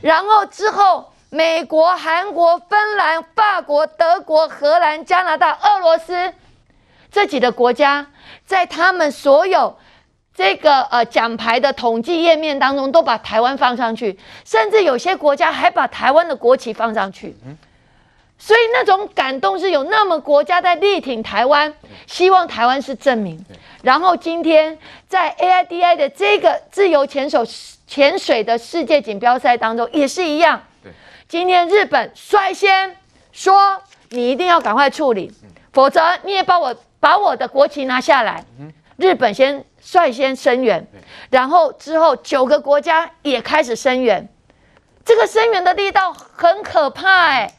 然后之后美国、韩国、芬兰、法国、德国、荷兰、加拿大、俄罗斯这几个国家，在他们所有这个呃奖牌的统计页面当中，都把台湾放上去，甚至有些国家还把台湾的国旗放上去。所以那种感动是有那么国家在力挺台湾，希望台湾是证明。然后今天在 AIDI 的这个自由前手潜水的世界锦标赛当中也是一样。今天日本率先说，你一定要赶快处理，否则你也把我把我的国旗拿下来。日本先率先声援，然后之后九个国家也开始声援。这个声援的力道很可怕哎。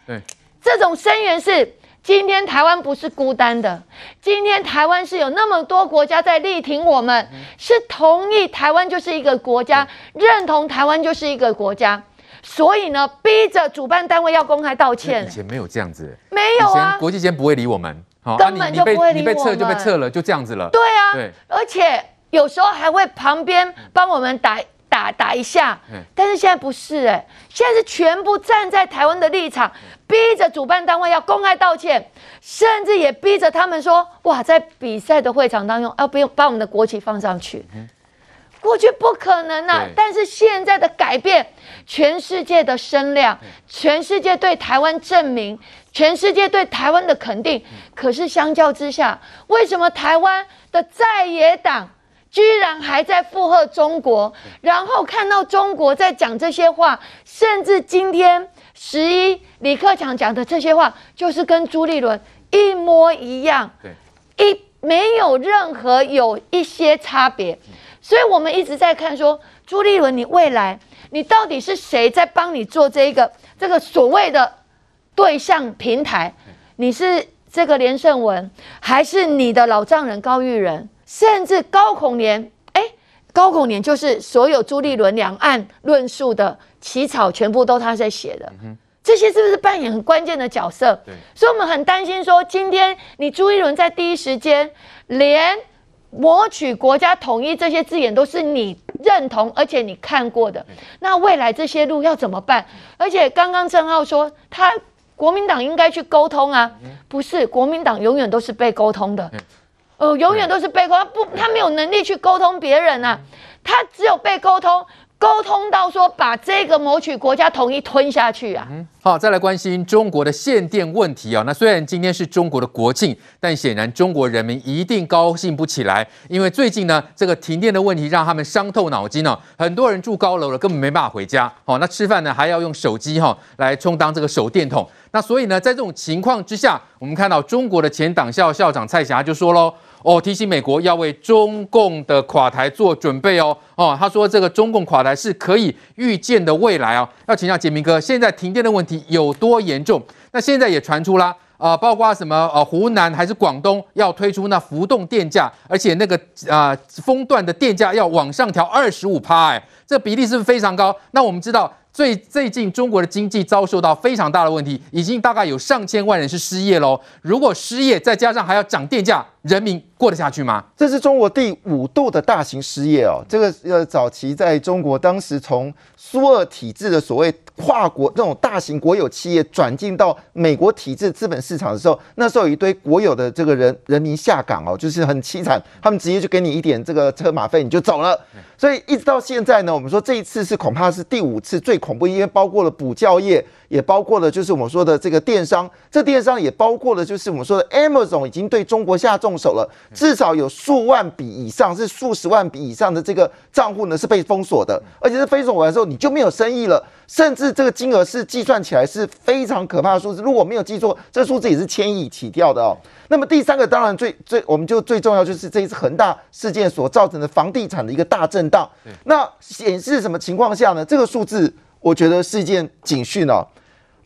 这种声援是今天台湾不是孤单的，今天台湾是有那么多国家在力挺我们，是同意台湾就是一个国家，认同台湾就是一个国家，所以呢，逼着主办单位要公开道歉。以前没有这样子，没有啊，国际间不会理我们，根本就不会理我们，你被撤就被撤了，就这样子了。对啊，对，而且有时候还会旁边帮我们打。打打一下，但是现在不是哎、欸，现在是全部站在台湾的立场，逼着主办单位要公开道歉，甚至也逼着他们说，哇，在比赛的会场当中，要不用把我们的国旗放上去，过去不可能啊。但是现在的改变，全世界的声量，全世界对台湾证明，全世界对台湾的肯定，可是相较之下，为什么台湾的在野党？居然还在附和中国，然后看到中国在讲这些话，甚至今天十一李克强讲的这些话，就是跟朱立伦一模一样，一没有任何有一些差别，所以我们一直在看说朱立伦，你未来你到底是谁在帮你做这个这个所谓的对象平台？你是这个连胜文，还是你的老丈人高玉仁？甚至高孔年，哎，高孔年就是所有朱立伦两岸论述的起草，全部都他在写的。这些是不是扮演很关键的角色？对，所以我们很担心说，今天你朱立伦在第一时间连谋取国家统一这些字眼都是你认同，而且你看过的，那未来这些路要怎么办？而且刚刚郑浩说，他国民党应该去沟通啊，不是国民党永远都是被沟通的。哦，永远都是被沟通，他不，他没有能力去沟通别人啊，他只有被沟通，沟通到说把这个谋取国家统一吞下去啊。嗯，好，再来关心中国的限电问题啊。那虽然今天是中国的国庆，但显然中国人民一定高兴不起来，因为最近呢，这个停电的问题让他们伤透脑筋哦。很多人住高楼了，根本没办法回家。好，那吃饭呢还要用手机哈来充当这个手电筒。那所以呢，在这种情况之下，我们看到中国的前党校校长蔡霞就说喽。哦，提醒美国要为中共的垮台做准备哦。哦，他说这个中共垮台是可以预见的未来哦。要请教杰明哥，现在停电的问题有多严重？那现在也传出啦，啊、呃，包括什么呃，湖南还是广东要推出那浮动电价，而且那个啊、呃、风段的电价要往上调二十五趴，哎，这比例是不是非常高？那我们知道。最最近中国的经济遭受到非常大的问题，已经大概有上千万人是失业喽。如果失业再加上还要涨电价，人民过得下去吗？这是中国第五度的大型失业哦。这个呃，早期在中国当时从苏俄体制的所谓跨国这种大型国有企业转进到美国体制资本市场的时候，那时候有一堆国有的这个人人民下岗哦，就是很凄惨，他们直接就给你一点这个车马费你就走了。所以一直到现在呢，我们说这一次是恐怕是第五次最恐怖，因为包括了补教业，也包括了就是我们说的这个电商，这电商也包括了就是我们说的 Amazon 已经对中国下重动手了，至少有数万笔以上，是数十万笔以上的这个账户呢是被封锁的，而且是封锁完之后你就没有生意了，甚至这个金额是计算起来是非常可怕的数字，如果没有记错，这数字也是千亿起跳的哦。那么第三个当然最最我们就最重要就是这一次恒大事件所造成的房地产的一个大震荡。那显示什么情况下呢？这个数字我觉得是一件警讯哦。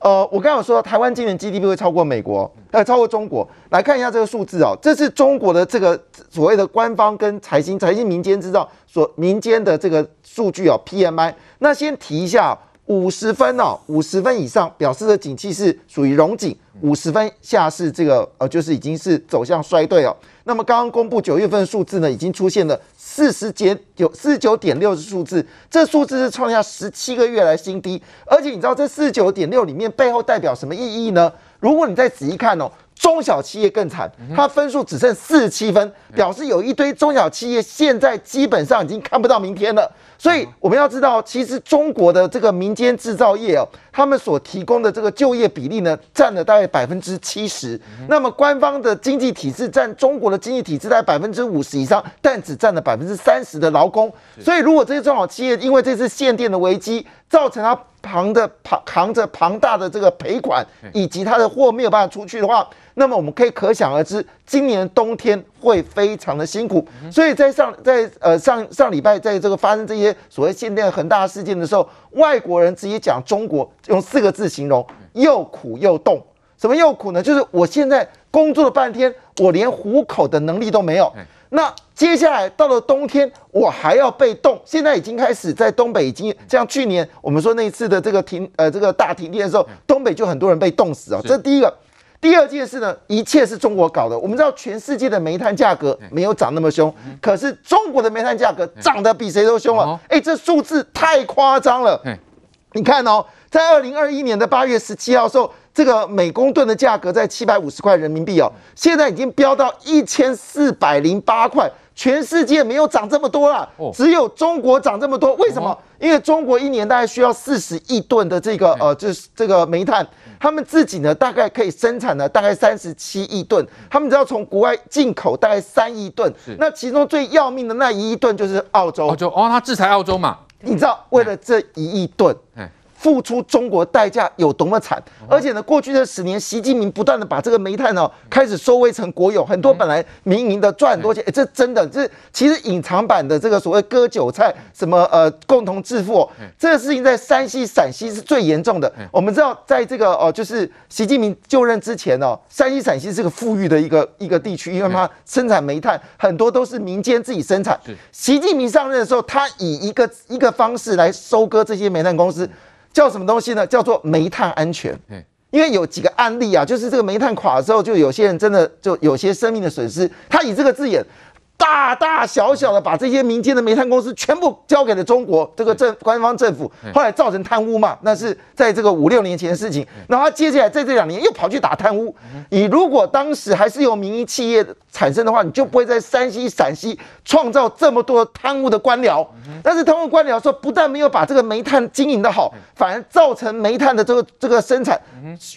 呃，我刚刚有说台湾今年 GDP 会超过美国，呃，超过中国。来看一下这个数字哦，这是中国的这个所谓的官方跟财经财经民间知道所民间的这个数据哦，PMI。那先提一下，五十分哦，五十分以上表示的景气是属于荣景，五十分下是这个呃，就是已经是走向衰退哦。那么刚刚公布九月份数字呢，已经出现了四十减九四十九点六的数字，这数字是创下十七个月来新低。而且你知道这四十九点六里面背后代表什么意义呢？如果你再仔细看哦，中小企业更惨，它分数只剩四十七分，表示有一堆中小企业现在基本上已经看不到明天了。所以我们要知道，其实中国的这个民间制造业哦，他们所提供的这个就业比例呢，占了大概百分之七十。那么官方的经济体制占中国的经济体制在百分之五十以上，但只占了百分之三十的劳工。所以如果这些中小企业因为这次限电的危机，造成它扛的庞扛着庞大的这个赔款，以及他的货没有办法出去的话，那么我们可以可想而知，今年冬天会非常的辛苦。所以在上在呃上上礼拜，在这个发生这些所谓限电恒大事件的时候，外国人直接讲中国用四个字形容：又苦又冻。什么又苦呢？就是我现在工作了半天，我连糊口的能力都没有。那接下来到了冬天，我还要被冻。现在已经开始在东北，已经像去年我们说那一次的这个停呃这个大停电的时候，东北就很多人被冻死啊。这是第一个。第二件事呢，一切是中国搞的。我们知道全世界的煤炭价格没有涨那么凶，可是中国的煤炭价格涨得比谁都凶了。哎，这数字太夸张了。你看哦，在二零二一年的八月十七号的时候。这个每公吨的价格在七百五十块人民币哦，现在已经飙到一千四百零八块，全世界没有涨这么多了，只有中国涨这么多。为什么？因为中国一年大概需要四十亿吨的这个呃，就是这个煤炭，他们自己呢大概可以生产呢大概三十七亿吨，他们只要从国外进口大概三亿吨，那其中最要命的那一亿吨就是澳洲。澳洲哦，他制裁澳洲嘛？你知道为了这一亿吨？付出中国代价有多么惨？而且呢，过去的十年，习近平不断的把这个煤炭哦开始收归成国有，很多本来民营的赚很多钱，哎，这真的，这其实隐藏版的这个所谓割韭菜，什么呃共同致富，哦，这个事情在山西、陕西是最严重的。我们知道，在这个哦，就是习近平就任之前哦，山西、陕西是个富裕的一个一个地区，因为它生产煤炭很多都是民间自己生产。习近平上任的时候，他以一个一个方式来收割这些煤炭公司。叫什么东西呢？叫做煤炭安全。因为有几个案例啊，就是这个煤炭垮了之后，就有些人真的就有些生命的损失。他以这个字眼。大大小小的把这些民间的煤炭公司全部交给了中国这个政官方政府，后来造成贪污嘛，那是在这个五六年前的事情。然后他接下来在这两年又跑去打贪污。你如果当时还是由民营企业产生的话，你就不会在山西、陕西创造这么多贪污的官僚。但是贪污官僚说，不但没有把这个煤炭经营的好，反而造成煤炭的这个这个生产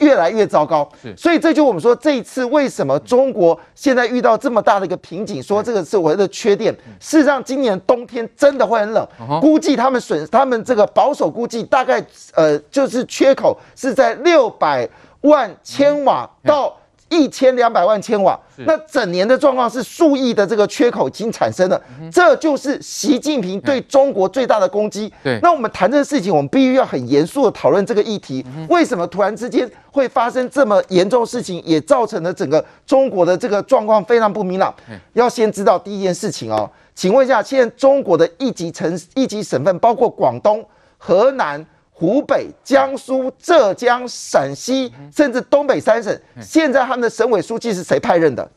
越来越糟糕。所以这就我们说这一次为什么中国现在遇到这么大的一个瓶颈，说这个。是我的缺点。事实上，今年冬天真的会很冷。估计他们损，他们这个保守估计大概呃，就是缺口是在六百万千瓦到。一千两百万千瓦，那整年的状况是数亿的这个缺口已经产生了，这就是习近平对中国最大的攻击。对，那我们谈这个事情，我们必须要很严肃的讨论这个议题。为什么突然之间会发生这么严重的事情，也造成了整个中国的这个状况非常不明朗？要先知道第一件事情哦，请问一下，现在中国的一级城、一级省份，包括广东、河南。湖北、江苏、浙江、陕西，甚至东北三省，现在他们的省委书记是谁派任的？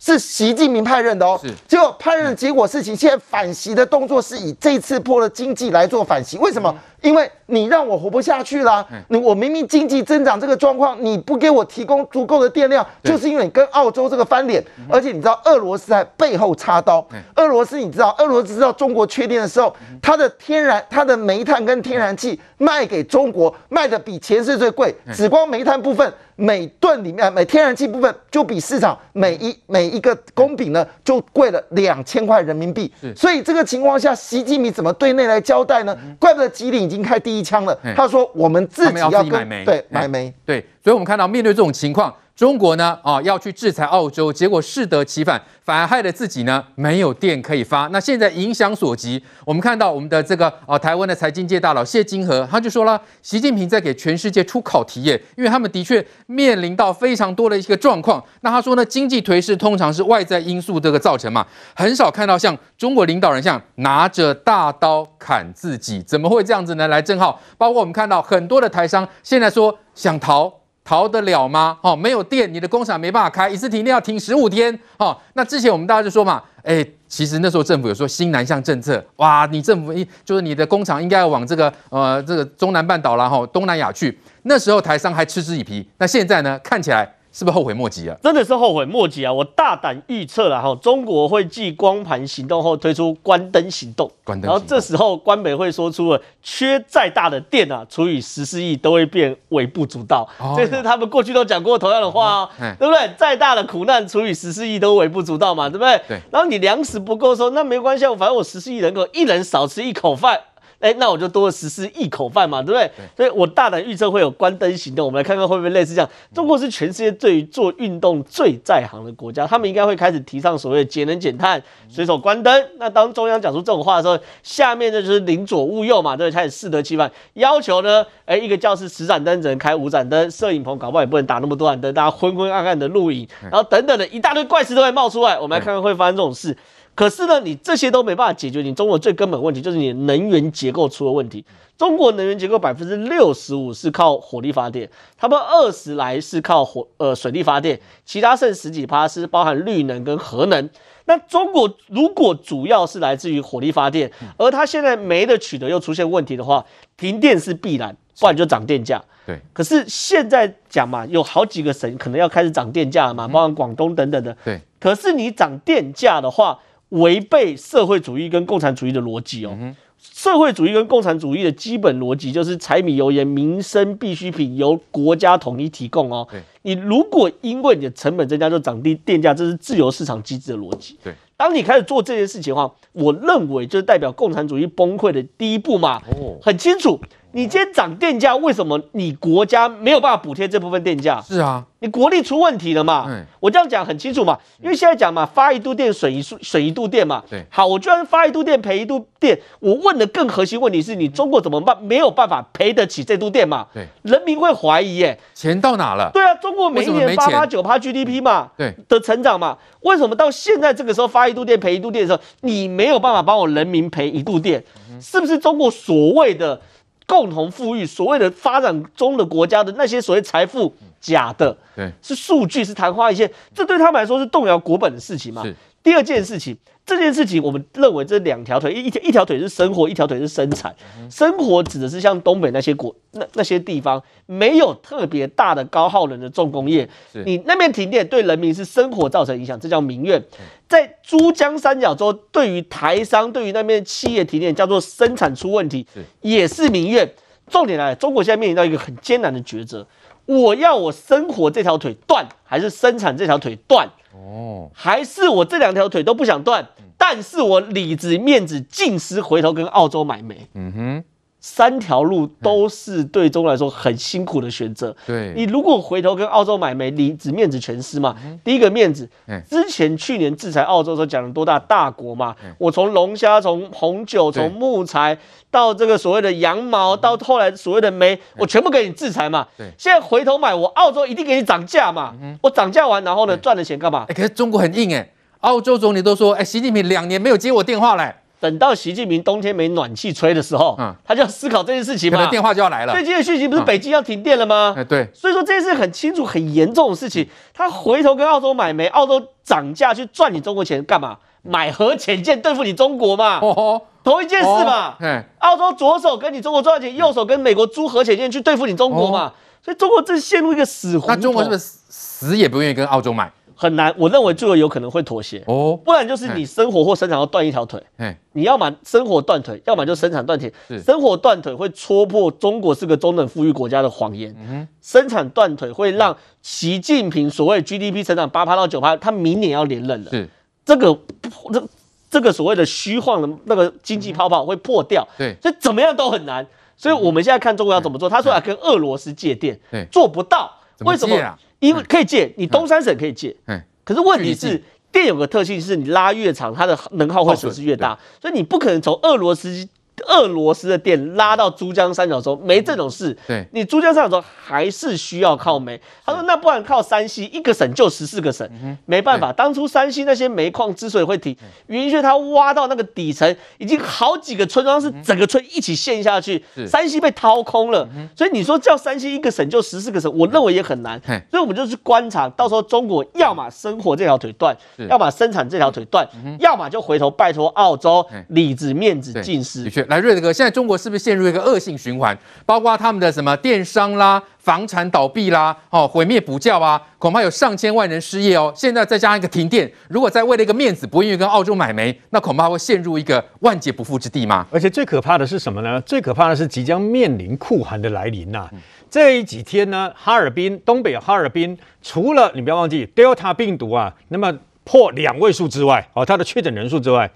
是习近平派任的哦。结果派任的结果，事情现在反袭的动作是以这次破了经济来做反袭。为什么？因为你让我活不下去了，你我明明经济增长这个状况，你不给我提供足够的电量，就是因为你跟澳洲这个翻脸，而且你知道俄罗斯在背后插刀。俄罗斯你知道，俄罗斯知道中国缺电的时候，它的天然、它的煤炭跟天然气卖给中国卖的比全世界最贵，只光煤炭部分，每吨里面每天然气部分就比市场每一每一个公饼呢就贵了两千块人民币。所以这个情况下，习近平怎么对内来交代呢？怪不得吉林。已经开第一枪了。他说：“我们自己要跟买煤，对买煤，对。所以，我们看到面对这种情况，中国呢啊要去制裁澳洲，结果适得其反，反而害了自己呢没有电可以发。那现在影响所及，我们看到我们的这个啊台湾的财经界大佬谢金河他就说了，习近平在给全世界出考题耶，因为他们的确面临到非常多的一个状况。那他说呢，经济颓势通常是外在因素这个造成嘛，很少看到像中国领导人像拿着大刀砍自己，怎么会这样子呢？来，正皓，包括我们看到很多的台商现在说想逃。逃得了吗？哦，没有电，你的工厂没办法开，一次停电要停十五天。哦，那之前我们大家就说嘛，哎，其实那时候政府有说新南向政策，哇，你政府一就是你的工厂应该要往这个呃这个中南半岛然后东南亚去。那时候台商还嗤之以鼻，那现在呢，看起来。是不是后悔莫及啊？真的是后悔莫及啊！我大胆预测了哈，中国会继光盘行动后推出关灯行动，关灯。然后这时候官媒会说出了缺再大的电啊，除以十四亿都会变微不足道。哦、这是他们过去都讲过同样的话哦，哦对不对？再大的苦难除以十四亿都微不足道嘛，对不对？对。然后你粮食不够的时候，那没关系，反正我十四亿人口，一人少吃一口饭。哎，那我就多了十四亿口饭嘛，对不对？对，所以我大胆预测会有关灯行动。我们来看看会不会类似这样。中国是全世界对于做运动最在行的国家，他们应该会开始提倡所谓的节能减碳、随手关灯。那当中央讲出这种话的时候，下面的就是宁左勿右嘛，对不对？开始适得其反，要求呢，哎，一个教室十盏灯只能开五盏灯，摄影棚搞不好也不能打那么多盏灯，大家昏昏暗暗的录影，然后等等的一大堆怪事都会冒出来。我们来看看会发生这种事。可是呢，你这些都没办法解决你中国最根本问题，就是你的能源结构出了问题。中国能源结构百分之六十五是靠火力发电，他们二十来是靠火呃水力发电，其他剩十几趴是包含绿能跟核能。那中国如果主要是来自于火力发电，而它现在煤的取得又出现问题的话，停电是必然，不然就涨电价。对。可是现在讲嘛，有好几个省可能要开始涨电价了嘛，包括广东等等的。对。可是你涨电价的话，违背社会主义跟共产主义的逻辑哦，社会主义跟共产主义的基本逻辑就是柴米油盐民生必需品由国家统一提供哦。你如果因为你的成本增加就涨低电价，这是自由市场机制的逻辑。对，当你开始做这件事情的话，我认为就是代表共产主义崩溃的第一步嘛。哦，很清楚。你今天涨电价，为什么你国家没有办法补贴这部分电价？是啊，你国力出问题了嘛？嗯，我这样讲很清楚嘛，因为现在讲嘛，发一度电损一度损一度电嘛。对，好，我居然发一度电赔一度电，我问的更核心问题是你中国怎么办？没有办法赔得起这度电嘛？对，人民会怀疑耶，钱到哪了？对啊，中国每一年八八九趴 GDP 嘛，对的成长嘛，为什么到现在这个时候发一度电赔一度电的时候，你没有办法帮我人民赔一度电？是不是中国所谓的？共同富裕，所谓的发展中的国家的那些所谓财富，假的，对，是数据，是昙花一现，这对他们来说是动摇国本的事情嘛？是。第二件事情，这件事情我们认为这两条腿，一条一条腿是生活，一条腿是生产。生活指的是像东北那些国那那些地方，没有特别大的高耗能的重工业，你那边停电对人民是生活造成影响，这叫民怨。在珠江三角洲，对于台商，对于那边企业停电，叫做生产出问题，也是民怨。重点来了，中国现在面临到一个很艰难的抉择：我要我生活这条腿断，还是生产这条腿断？哦，还是我这两条腿都不想断，但是我里子面子尽失，回头跟澳洲买煤。嗯哼。三条路都是对中国来说很辛苦的选择。对，你如果回头跟澳洲买煤，你只面子全失嘛。第一个面子，之前去年制裁澳洲的时候讲了多大大国嘛？我从龙虾、从红酒、从木材到这个所谓的羊毛，到后来所谓的煤，我全部给你制裁嘛。对，现在回头买，我澳洲一定给你涨价嘛。我涨价完，然后呢，赚了钱干嘛？哎，可是中国很硬哎，澳洲总理都说，哎，习近平两年没有接我电话来。等到习近平冬天没暖气吹的时候，嗯，他就要思考这件事情嘛。可能电话就要来了。最近的讯息不是北京要停电了吗？哎，对。所以说这件事很清楚、很严重的事情。他回头跟澳洲买煤，澳洲涨价去赚你中国钱干嘛？买核潜舰对付你中国嘛？哦，同一件事嘛。嗯。澳洲左手跟你中国赚钱，右手跟美国租核潜舰去对付你中国嘛？所以中国正陷入一个死胡同。那中国是不是死也不愿意跟澳洲买？很难，我认为最后有可能会妥协。哦，不然就是你生活或生产要断一条腿，你要么生活断腿，要么就生产断腿。生活断腿会戳破中国是个中等富裕国家的谎言，生产断腿会让习近平所谓 GDP 成长八趴到九趴，他明年要连任了，是。这个这这个所谓的虚晃的那个经济泡泡会破掉，对，所以怎么样都很难。所以我们现在看中国要怎么做，他说要跟俄罗斯借电，做不到。为什么？啊？因为可以借，你东三省可以借，嗯，可是问题是电有个特性是你拉越长，它的能耗会损失越大，所以你不可能从俄罗斯。俄罗斯的电拉到珠江三角洲没这种事，对，你珠江三角洲还是需要靠煤。他说那不然靠山西，一个省就十四个省，没办法。当初山西那些煤矿之所以会停，原因是它挖到那个底层，已经好几个村庄是整个村一起陷下去，山西被掏空了。所以你说叫山西一个省就十四个省，我认为也很难。所以我们就去观察，到时候中国要么生活这条腿断，要么生产这条腿断，要么就回头拜托澳洲里子面子尽失。来，瑞德哥，现在中国是不是陷入一个恶性循环？包括他们的什么电商啦、房产倒闭啦、哦毁灭补教啊，恐怕有上千万人失业哦。现在再加上一个停电，如果再为了一个面子不愿意跟澳洲买煤，那恐怕会陷入一个万劫不复之地嘛？而且最可怕的是什么呢？最可怕的是即将面临酷寒的来临呐、啊！嗯、这几天呢，哈尔滨东北哈尔滨，除了你不要忘记 Delta 病毒啊，那么破两位数之外，哦，它的确诊人数之外，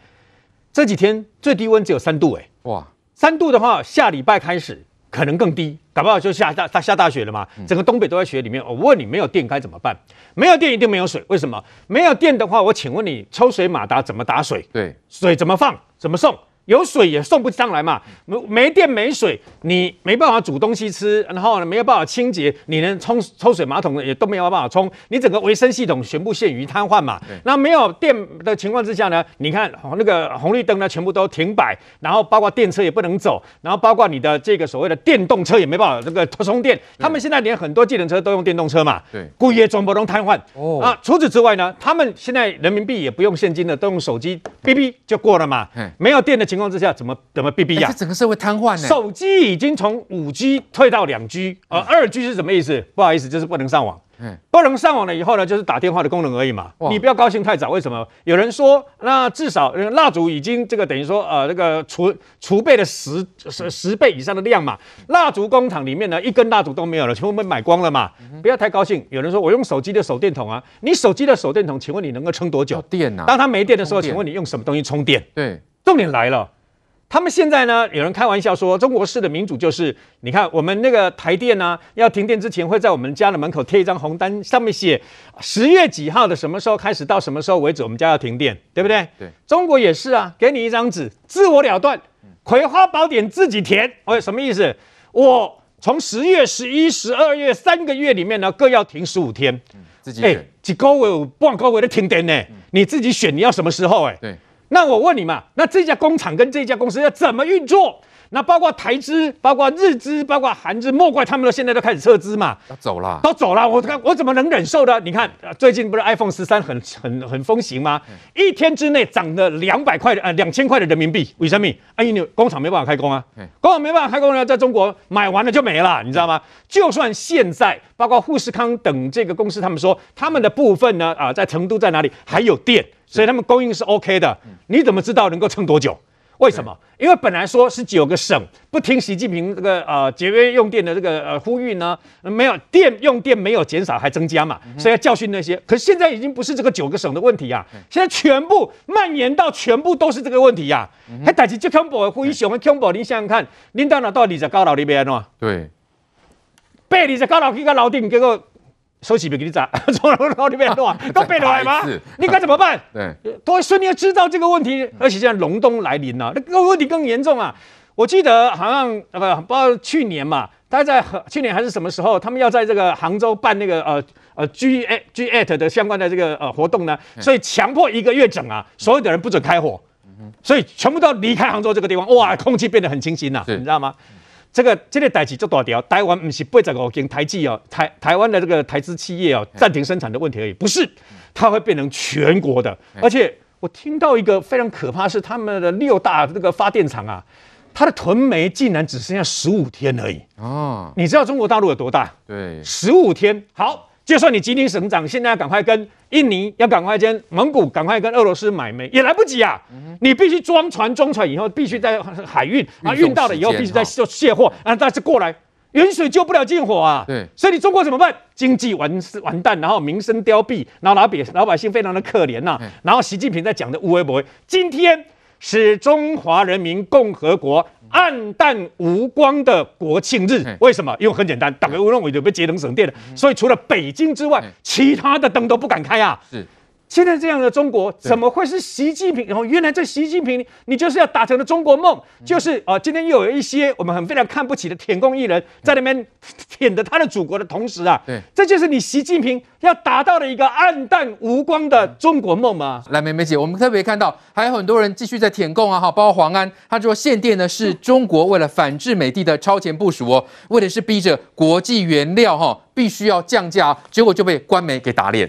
这几天最低温只有三度、欸，哎，哇！三度的话，下礼拜开始可能更低，搞不好就下大大下大雪了嘛。整个东北都在雪里面。我问你，没有电该怎么办？没有电一定没有水，为什么？没有电的话，我请问你，抽水马达怎么打水？对，水怎么放？怎么送？有水也送不上来嘛，没没电没水，你没办法煮东西吃，然后呢没有办法清洁，你连冲抽水马桶也都没有办法冲，你整个卫生系统全部陷于瘫痪嘛。那没有电的情况之下呢，你看那个红绿灯呢全部都停摆，然后包括电车也不能走，然后包括你的这个所谓的电动车也没办法那个充电。他们现在连很多智能车都用电动车嘛，对，故意装不动瘫痪。哦啊，除此之外呢，他们现在人民币也不用现金了，都用手机哔哔就过了嘛。嘿没有电的情况。情况之下怎么怎么 BB 呀？这整个社会瘫痪呢？手机已经从五 G 退到两 G，而二 G 是什么意思？不好意思，就是不能上网。嗯，不能上网了以后呢，就是打电话的功能而已嘛。你不要高兴太早，为什么？有人说，那至少蜡烛已经这个等于说呃，那个储储备了十十十倍以上的量嘛。蜡烛工厂里面呢，一根蜡烛都没有了，全部被买光了嘛。嗯、不要太高兴。有人说我用手机的手电筒啊，你手机的手电筒，请问你能够撑多久？电、啊。当它没电的时候，电请问你用什么东西充电？对。重点来了，他们现在呢，有人开玩笑说，中国式的民主就是，你看我们那个台电呢，要停电之前会在我们家的门口贴一张红单，上面写十月几号的什么时候开始到什么时候为止，我们家要停电，对不对？对。中国也是啊，给你一张纸，自我了断，葵花宝典自己填。哎，什么意思？我从十月、十一、十二月三个月里面呢，各要停十五天。嗯，自己选。哎，几个月、半个月的停电呢？嗯，你自己选你要什么时候？哎，对。那我问你嘛，那这家工厂跟这家公司要怎么运作？那包括台资、包括日资、包括韩资，莫怪他们都现在都开始撤资嘛，要走了，都走了。我看我怎么能忍受呢？你看，最近不是 iPhone 十三很很很风行吗？嗯、一天之内涨了两百块的呃两千块的人民币，为什么？哎，因为工厂没办法开工啊，嗯、工厂没办法开工呢，在中国买完了就没了，你知道吗？嗯、就算现在包括富士康等这个公司，他们说他们的部分呢啊、呃，在成都在哪里还有电。所以他们供应是 OK 的，你怎么知道能够撑多久？为什么？因为本来说是九个省不听习近平这个呃节约用电的这个呃呼吁呢，没有电用电没有减少还增加嘛，所以要教训那些。可是现在已经不是这个九个省的问题呀，现在全部蔓延到全部都是这个问题呀。还打起最恐怖的灰熊的恐怖，你想想看，领导哪到二十高楼里边喏？对，被二十高楼去个楼顶，结果。收起别给你砸，从楼楼里面乱都背得来吗？你该怎么办？对，都所以你要知道这个问题，而且现在隆冬来临了，那个问题更严重啊！我记得好像呃不，不知道去年嘛，大概在去年还是什么时候，他们要在这个杭州办那个呃呃 G A G eight 的相关的这个呃活动呢，所以强迫一个月整啊，所有的人不准开火，所以全部都离开杭州这个地方，哇，空气变得很清新呐，你知道吗？这个这个代志就大条，台湾不是八十五间台积哦，台台湾的这个台资企业哦暂停生产的问题而已，不是，它会变成全国的。而且我听到一个非常可怕，是他们的六大这个发电厂啊，它的囤煤竟然只剩下十五天而已。哦，你知道中国大陆有多大？对，十五天。好。就算你吉林省长现在要赶快跟印尼要赶快跟蒙古赶快跟俄罗斯买煤也来不及啊！嗯、你必须装船装船以后必须在海运啊运到了以后必须再卸卸货啊，再次过来远水救不了近火啊！对，所以你中国怎么办？经济完完蛋，然后民生凋敝，然后老百老百姓非常的可怜呐、然后习近平在讲的无为不为，今天使中华人民共和国暗淡无光的国庆日。为什么？因为很简单，大家都认为有被节能省电了，所以除了北京之外，其他的灯都不敢开啊。是。现在这样的中国怎么会是习近平？然后原来这习近平，你就是要达成的中国梦，就是啊，今天又有一些我们很非常看不起的舔共艺人，在那边舔着他的祖国的同时啊，对，这就是你习近平要达到的一个暗淡无光的中国梦吗？来，梅梅姐，我们特别看到还有很多人继续在舔共啊，哈，包括黄安，他说限电呢是中国为了反制美帝的超前部署哦，为的是逼着国际原料哈必须要降价，结果就被官媒给打脸。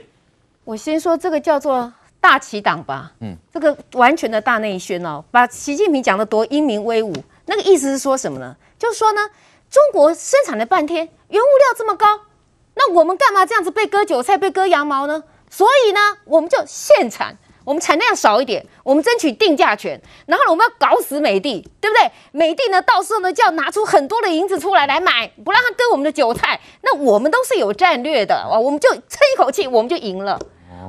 我先说这个叫做大旗党吧，嗯，这个完全的大内宣哦，把习近平讲得多英明威武，那个意思是说什么呢？就是说呢，中国生产了半天，原物料这么高，那我们干嘛这样子被割韭菜、被割羊毛呢？所以呢，我们就限产，我们产量少一点，我们争取定价权，然后呢，我们要搞死美帝，对不对？美帝呢，到时候呢就要拿出很多的银子出来来买，不让他割我们的韭菜，那我们都是有战略的啊，我们就撑一口气，我们就赢了。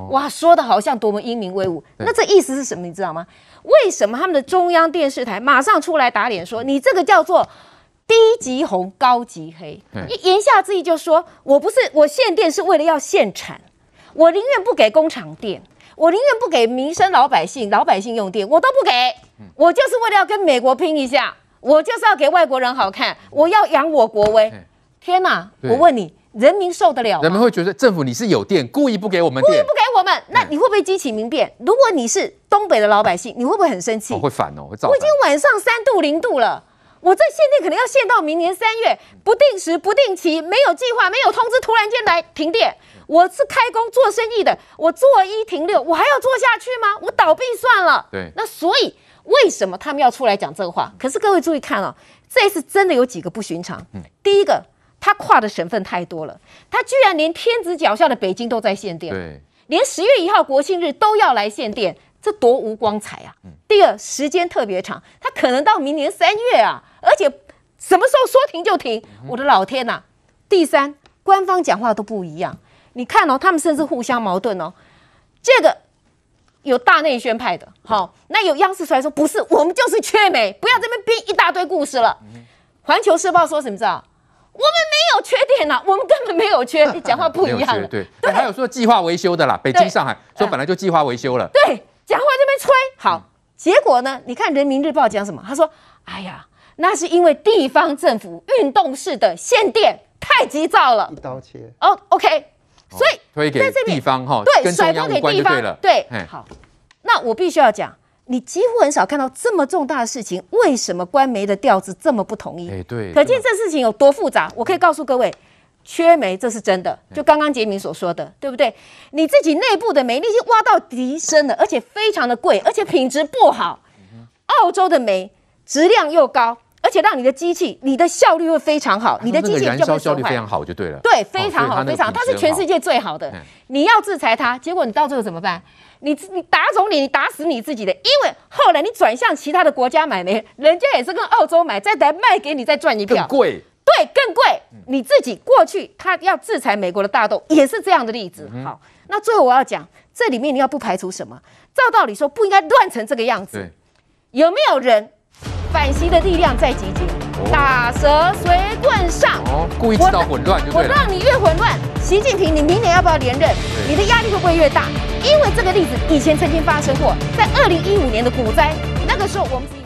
哇，说的好像多么英明威武，那这意思是什么？你知道吗？为什么他们的中央电视台马上出来打脸说，你这个叫做低级红高级黑？言下之意就是说，我不是我限电是为了要限产，我宁愿不给工厂电，我宁愿不给民生老百姓老百姓用电，我都不给，我就是为了要跟美国拼一下，我就是要给外国人好看，我要扬我国威。天哪，我问你。人民受得了吗？人们会觉得政府你是有电，故意不给我们电，故意不给我们，那你会不会激起民变？如果你是东北的老百姓，你会不会很生气？我会反哦，会我已经晚上三度零度了，我这限电可能要限到明年三月，不定时、不定期，没有计划、没有通知，突然间来停电。我是开工做生意的，我做一停六，我还要做下去吗？我倒闭算了。对，那所以为什么他们要出来讲这个话？可是各位注意看哦，这一次真的有几个不寻常。嗯，第一个。他跨的省份太多了，他居然连天子脚下的北京都在限电，对，连十月一号国庆日都要来限电，这多无光彩啊！嗯、第二，时间特别长，他可能到明年三月啊，而且什么时候说停就停，嗯、我的老天呐、啊！第三，官方讲话都不一样，你看哦，他们甚至互相矛盾哦。这个有大内宣派的，好、哦，那有央视出来说不是，我们就是缺煤，不要这边编一大堆故事了。嗯、环球时报说什么知道？我们没有缺电呐，我们根本没有缺。你讲话不一样了，对对。还有说计划维修的啦，北京、上海说本来就计划维修了。对，讲话这边吹好，结果呢？你看人民日报讲什么？他说：“哎呀，那是因为地方政府运动式的限电太急躁了，一刀切。”哦，OK，所以推给地方哈，对，甩锅给地方，对，好。那我必须要讲。你几乎很少看到这么重大的事情，为什么官媒的调子这么不统一？哎，对，可见这事情有多复杂。我可以告诉各位，缺煤这是真的，就刚刚杰明所说的，对不对？你自己内部的煤已经挖到极深了，而且非常的贵，而且品质不好。澳洲的煤质量又高，而且让你的机器，你的效率会非常好，你的机器就会效率非常好就对了。对，非常好，非常，它是全世界最好的。你要制裁它，结果你到最后怎么办？你你打肿你，你打死你自己的，因为后来你转向其他的国家买煤，人家也是跟澳洲买，再来卖给你，再赚一票，更贵，对，更贵。你自己过去他要制裁美国的大豆，也是这样的例子。好，那最后我要讲，这里面你要不排除什么？照道理说不应该乱成这个样子，有没有人反袭的力量在集结，打蛇随棍上，哦，故意制造混乱，我让你越混乱，习近平，你明年要不要连任？你的压力会不会越大？因为这个例子以前曾经发生过，在二零一五年的股灾，那个时候我们。